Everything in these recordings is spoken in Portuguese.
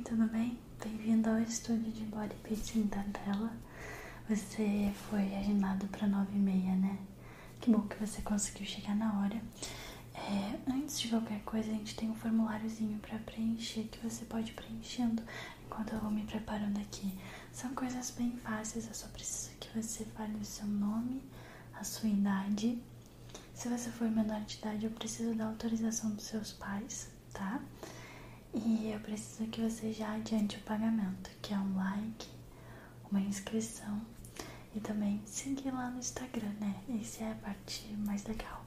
Oi, tudo bem? Bem-vindo ao estúdio de Body da Della. Você foi agendado para nove e meia, né? Que bom que você conseguiu chegar na hora. É, antes de qualquer coisa, a gente tem um formuláriozinho para preencher que você pode ir preenchendo enquanto eu vou me preparando aqui. São coisas bem fáceis, eu só preciso que você fale o seu nome, a sua idade. Se você for menor de idade, eu preciso da autorização dos seus pais, tá? E eu preciso que você já adiante o pagamento, que é um like, uma inscrição e também seguir lá no Instagram, né? Essa é a parte mais legal.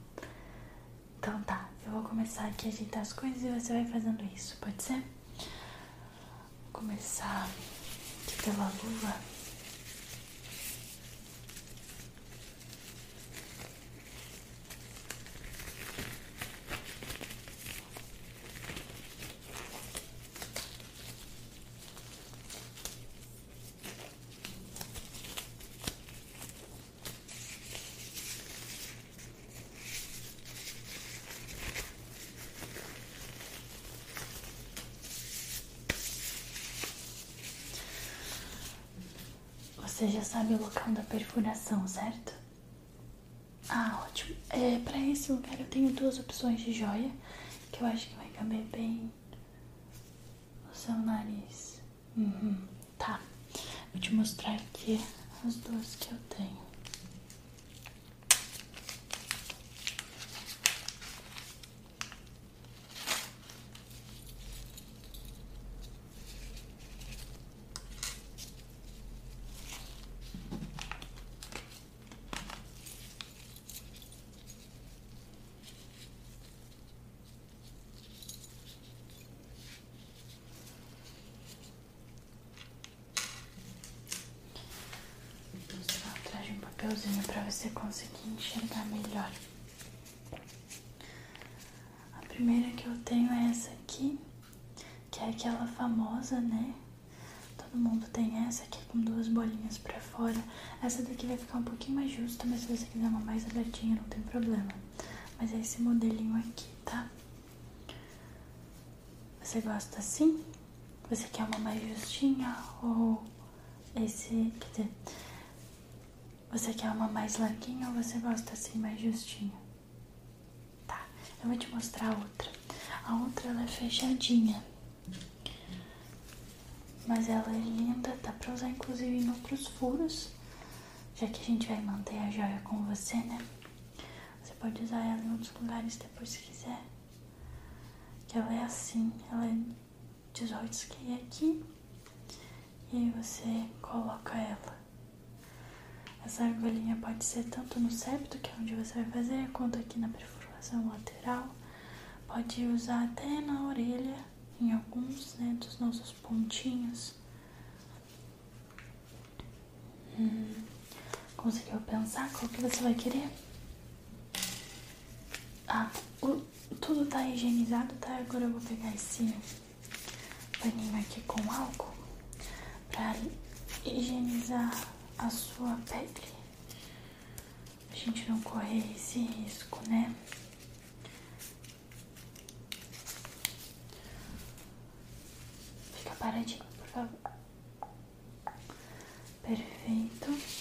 Então tá, eu vou começar aqui a ajeitar as coisas e você vai fazendo isso, pode ser? Vou começar aqui pela luva. Você já sabe o local da perfuração, certo? Ah, ótimo. É, para esse lugar eu tenho duas opções de joia que eu acho que vai caber bem no seu nariz. Uhum, tá. Vou te mostrar aqui as duas que eu tenho. Papelzinho para você conseguir enxergar melhor. A primeira que eu tenho é essa aqui, que é aquela famosa, né? Todo mundo tem essa aqui com duas bolinhas para fora. Essa daqui vai ficar um pouquinho mais justa, mas se você quiser uma mais abertinha não tem problema. Mas é esse modelinho aqui, tá? Você gosta assim? Você quer uma mais justinha ou esse, quer dizer, você quer uma mais larguinha ou você gosta assim mais justinho? Tá, eu vou te mostrar a outra. A outra ela é fechadinha. Mas ela é linda, dá pra usar inclusive em outros furos. Já que a gente vai manter a joia com você, né? Você pode usar ela em outros lugares depois se quiser. Que ela é assim, ela é 18 que aqui. E aí você coloca ela essa argolinha pode ser tanto no septo, que é onde você vai fazer, quanto aqui na perfuração lateral. Pode usar até na orelha, em alguns né, dos nossos pontinhos. Hum, conseguiu pensar qual que você vai querer? Ah, o, tudo tá higienizado, tá? Agora eu vou pegar esse paninho aqui com álcool pra higienizar a sua pele. A gente não correr esse risco, né? Fica paradinho, por favor. Perfeito.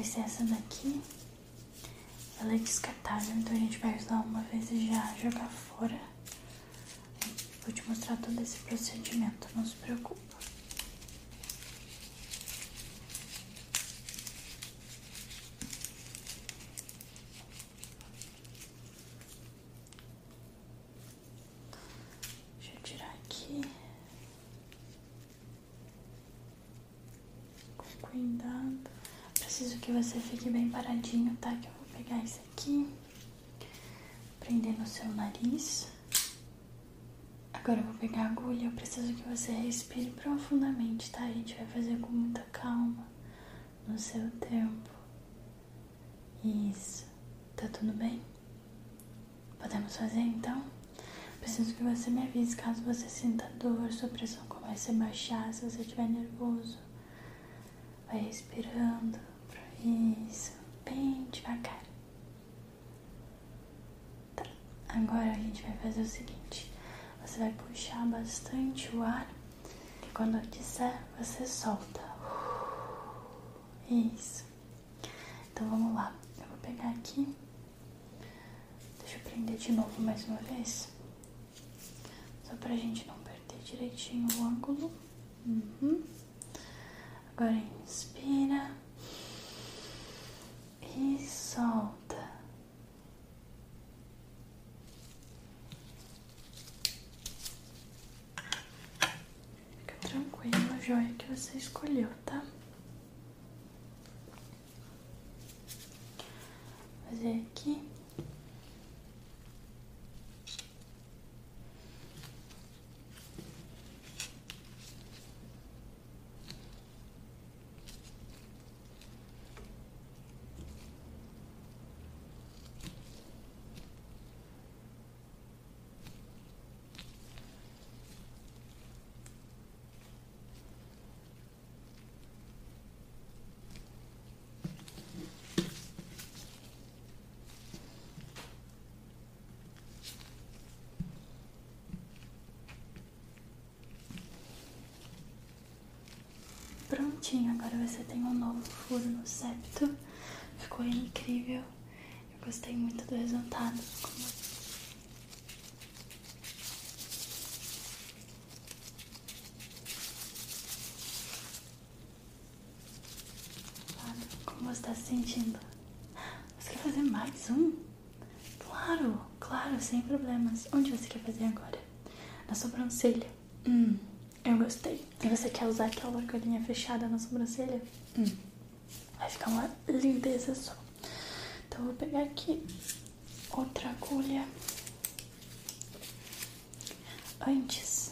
vai ser essa daqui. Ela é descartável, então a gente vai usar uma vez e já jogar fora. Vou te mostrar todo esse procedimento, não se preocupe. cuidado preciso que você fique bem paradinho, tá? Que eu vou pegar isso aqui, prender no seu nariz. Agora eu vou pegar a agulha. Eu preciso que você respire profundamente, tá? A gente vai fazer com muita calma, no seu tempo. Isso. Tá tudo bem? Podemos fazer então? Preciso que você me avise caso você sinta dor, sua pressão comece a baixar, se você estiver nervoso. Vai respirando. Isso. Bem devagar. Tá. Agora a gente vai fazer o seguinte. Você vai puxar bastante o ar. E quando eu disser, você solta. Isso. Então vamos lá. Eu vou pegar aqui. Deixa eu prender de novo mais uma vez. Só pra gente não perder direitinho o ângulo. Uhum. Agora inspira e solta. Fica tranquilo, a joia que você escolheu, tá? Fazer aqui. Agora você tem um novo furo no septo. Ficou incrível. Eu gostei muito do resultado. Como você está se sentindo? Você quer fazer mais um? Claro, claro, sem problemas. Onde você quer fazer agora? Na sobrancelha. Hum. Eu gostei. E você quer usar aquela argolinha fechada na sobrancelha? Hum. Vai ficar uma lindeza só. Então eu vou pegar aqui outra agulha. Antes.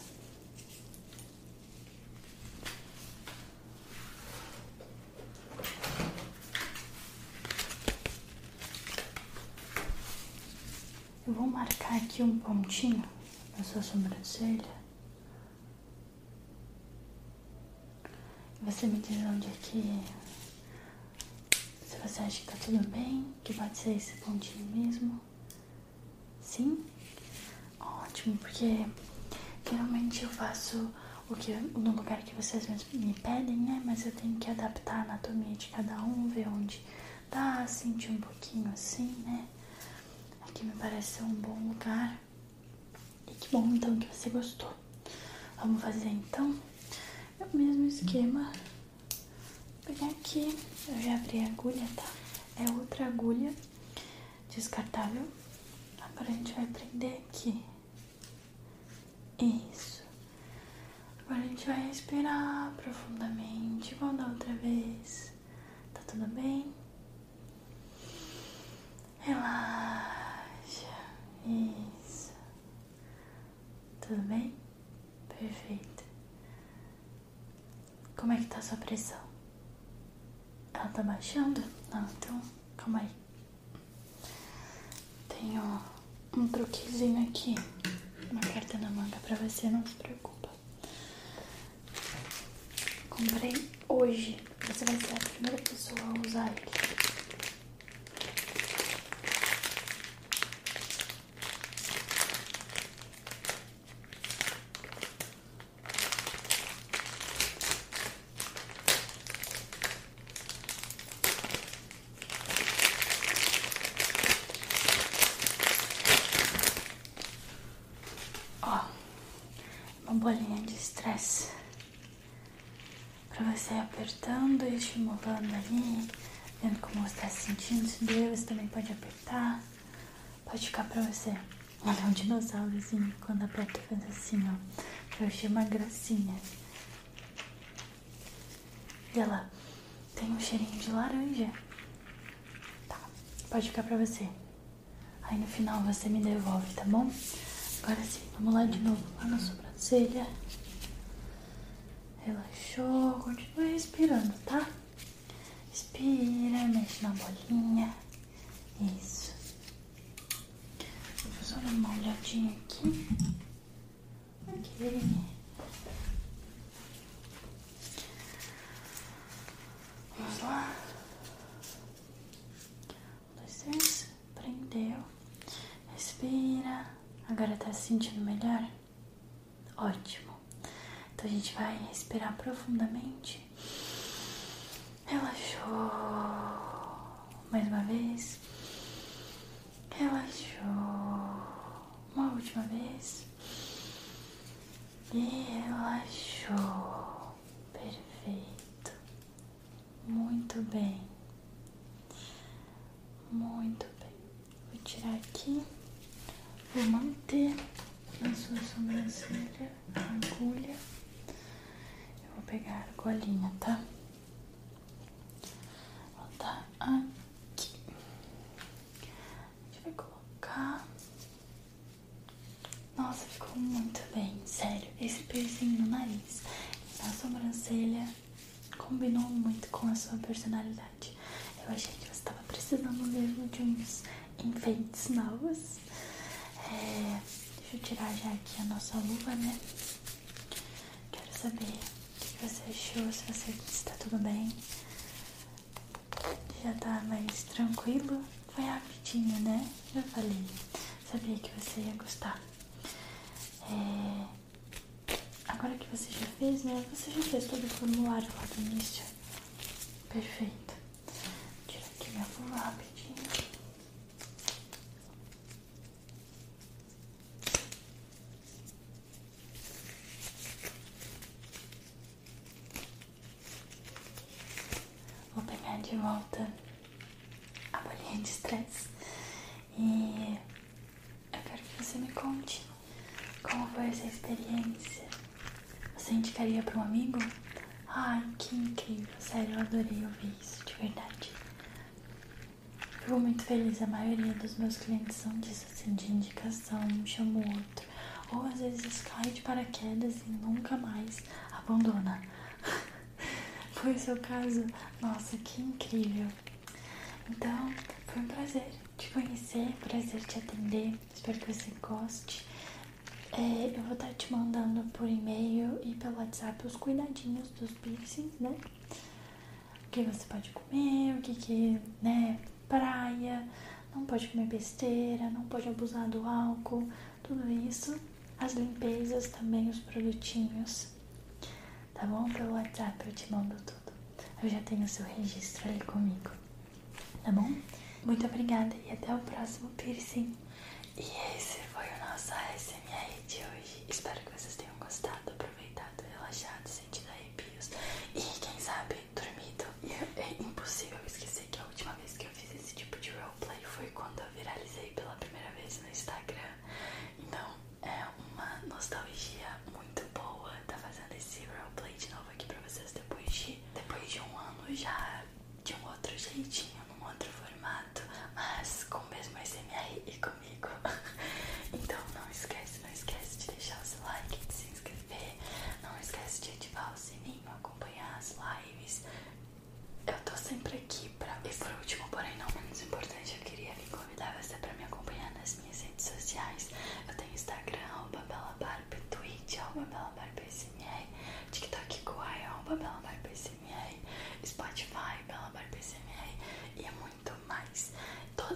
Eu vou marcar aqui um pontinho na sua sobrancelha. Você me diz onde é que. Se você acha que tá tudo bem, que pode ser esse pontinho mesmo. Sim? Ótimo, porque geralmente eu faço o que no lugar que vocês me pedem, né? Mas eu tenho que adaptar a anatomia de cada um, ver onde dá, sentir um pouquinho assim, né? Aqui me parece ser um bom lugar. E que bom então que você gostou. Vamos fazer então? É o mesmo esquema. Vou pegar aqui. Eu já abri a agulha, tá? É outra agulha descartável. Agora a gente vai prender aqui. Isso. Agora a gente vai respirar profundamente, igual da outra vez. Tá tudo bem? Relaxa. Isso. Tudo bem? Perfeito. Como é que tá a sua pressão? Ela tá baixando? Não, então calma aí. Tenho um truquezinho aqui, uma carta na manga pra você, não se preocupa. Comprei hoje. Você vai ser a primeira pessoa a usar ele. Bolinha de estresse para você apertando e estimulando ali, vendo como você está se sentindo. Se doer, você também pode apertar. Pode ficar para você. Olha, um dinossaurozinho quando aperta faz assim, ó. Eu achei uma gracinha. E ela tem um cheirinho de laranja. Tá, pode ficar pra você. Aí no final você me devolve, tá bom? Agora sim, vamos lá de novo, lá na sobrancelha. Relaxou, continue respirando, tá? Respira, mexe na bolinha. Isso. Vou só dar uma olhadinha aqui. Ok. Vamos lá. Um, dois, três. Prendeu. Respira. Agora tá se sentindo melhor? Ótimo. Então a gente vai respirar profundamente. Relaxou. Mais uma vez. Relaxou. Uma última vez. E relaxou. Perfeito. Muito bem. Muito bem. Vou tirar aqui. Vou manter na sua sobrancelha a agulha. Eu vou pegar a colinha, tá? Vou botar aqui. A gente vai colocar. Nossa, ficou muito bem, sério. Esse piercing no nariz na sobrancelha combinou muito com a sua personalidade. Eu achei que você estava precisando mesmo de uns enfeites novos. É, deixa eu tirar já aqui a nossa luva, né? Quero saber o que você achou, se você está tudo bem. Já tá mais tranquilo? Foi rapidinho, né? Já falei. Sabia que você ia gostar. É... Agora que você já fez, né? Você já fez todo o formulário lá do início. Perfeito. Tira aqui minha luva rapidinho. Vou pegar de volta a bolinha de estresse e eu quero que você me conte como foi essa experiência. Você indicaria para um amigo? Ai, que incrível, sério, eu adorei ouvir isso, de verdade. Fico muito feliz, a maioria dos meus clientes são disso, assim, de indicação, um chama o outro. Ou às vezes cai de paraquedas e nunca mais abandona. Foi o seu caso? Nossa, que incrível. Então, foi um prazer te conhecer, prazer te atender. Espero que você goste. É, eu vou estar te mandando por e-mail e pelo WhatsApp os cuidadinhos dos piercings, né? O que você pode comer, o que que, né? Praia, não pode comer besteira, não pode abusar do álcool, tudo isso. As limpezas também, os produtinhos, tá bom? Pelo WhatsApp eu te mando tudo. Eu já tenho seu registro ali comigo, tá bom? Muito obrigada e até o próximo piercing. E esse foi o nosso ASMR de hoje. Espero que vocês tenham gostado, aproveitado, relaxado, sentido arrepios e quem sabe dormido. E é impossível esquecer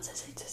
Französisch just.